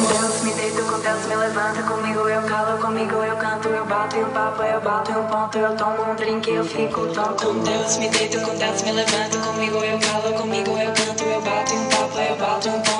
Com Deus me deito, com Deus me levanta. Comigo eu calo, comigo eu canto. Eu bato e um papo, eu bato e um ponto. Eu tomo um drink eu fico tonto. Com Deus me deito, com Deus me levanta. Comigo eu calo, comigo eu canto. Eu bato e um papo, eu bato e um ponto.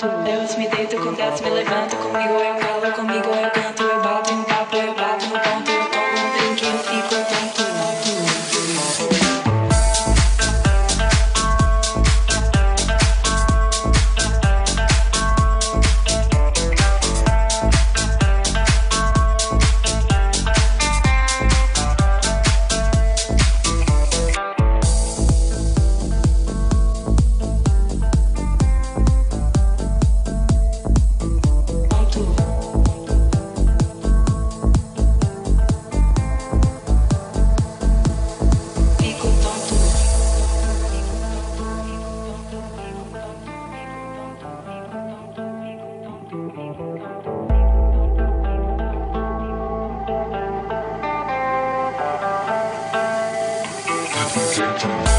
Deus me deito, com Deus me levanto, comigo eu calo, comigo eu canto, Sick.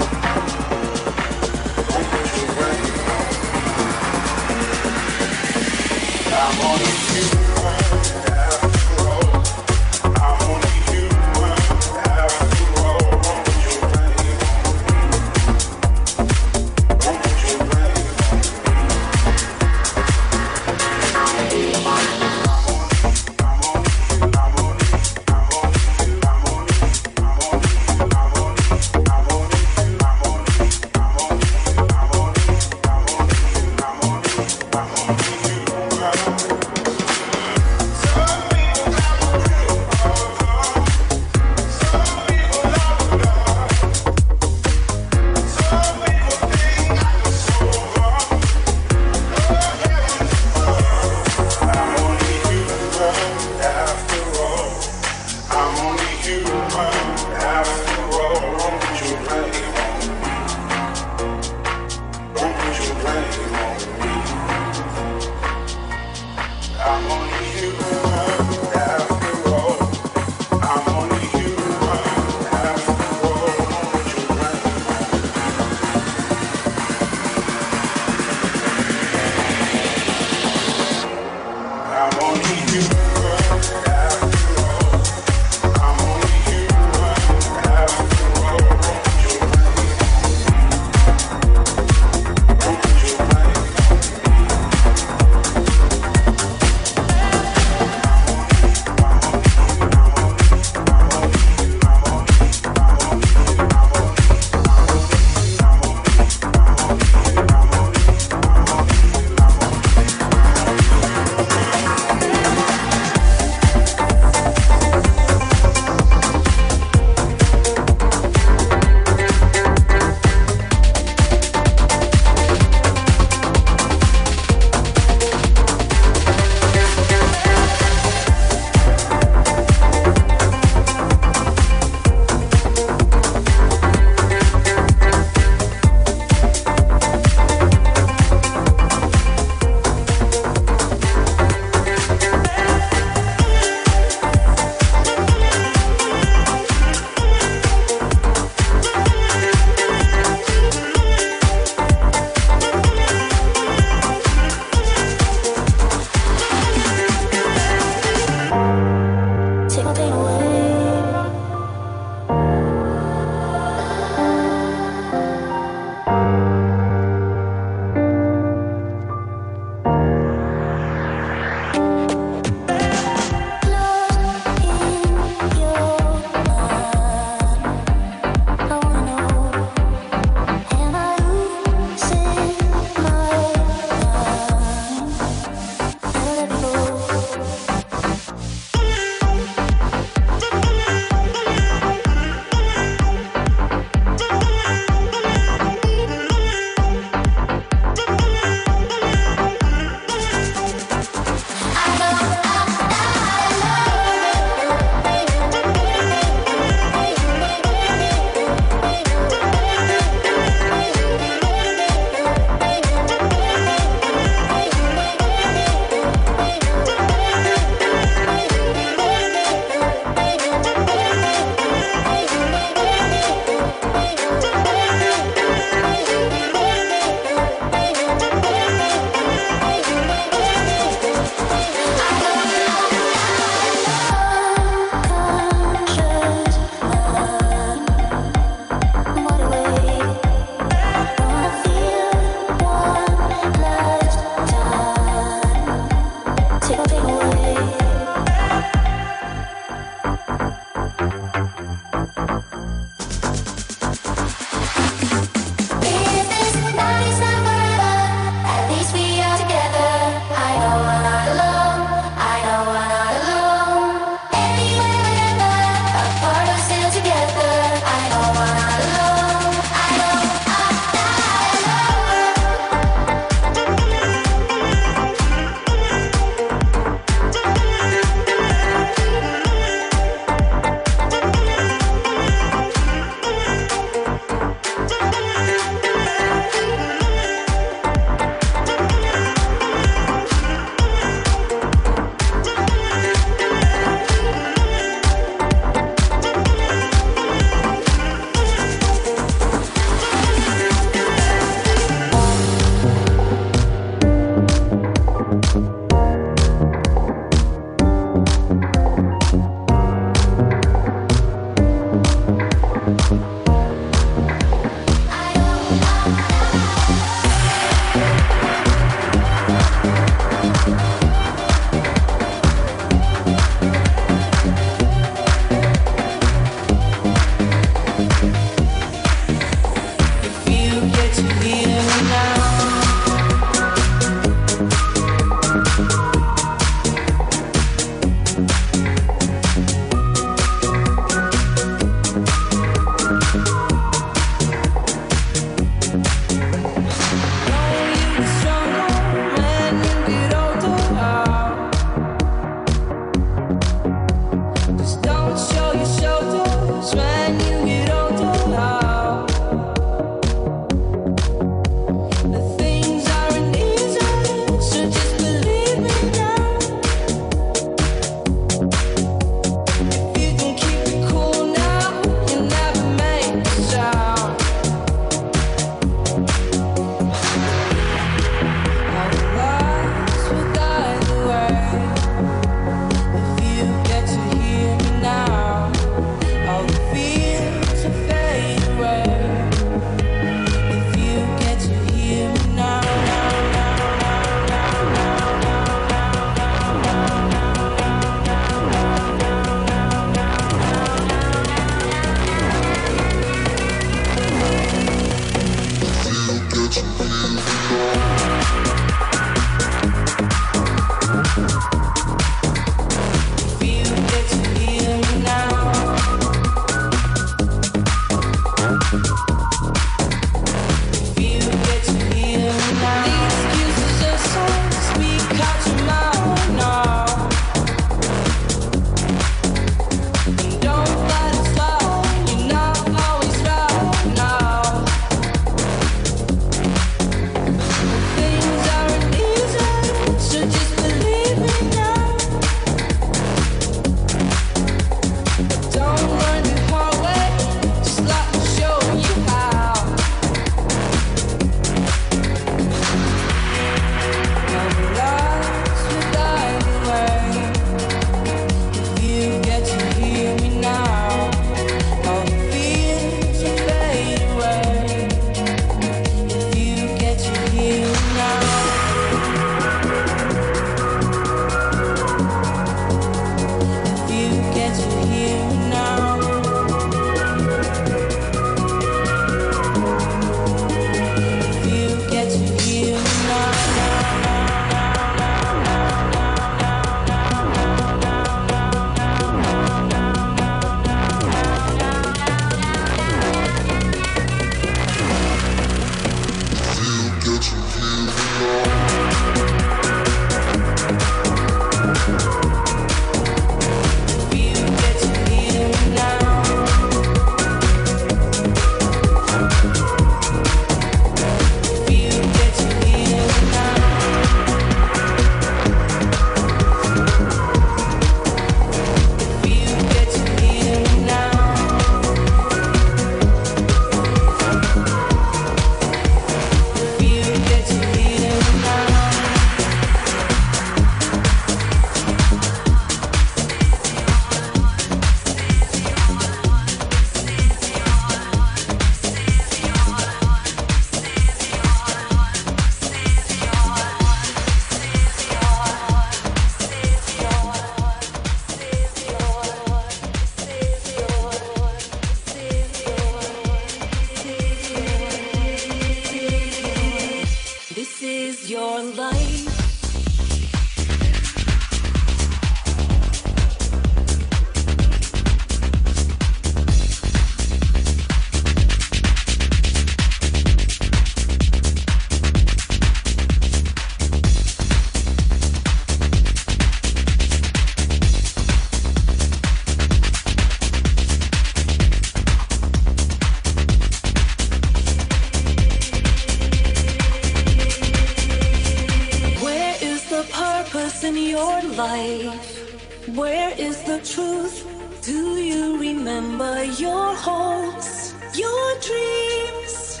life? Where is the truth? Do you remember your hopes, your dreams?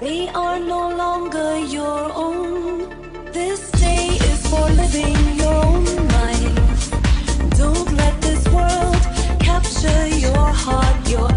They are no longer your own. This day is for living your own life. Don't let this world capture your heart, your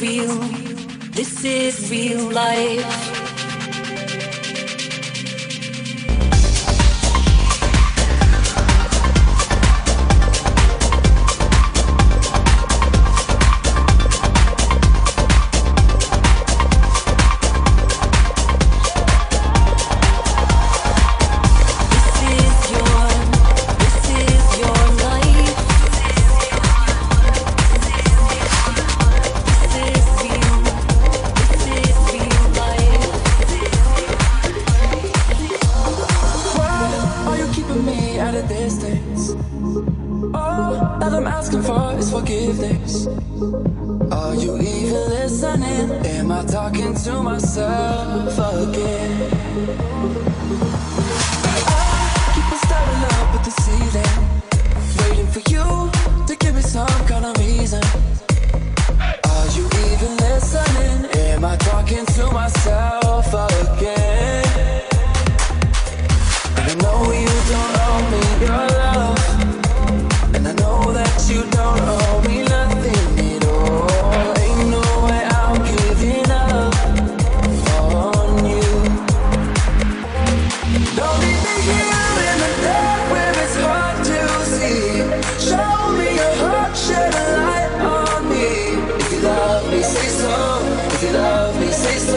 real. This is real life. feelings? Are you even listening? Am I talking to myself again? love me, say so.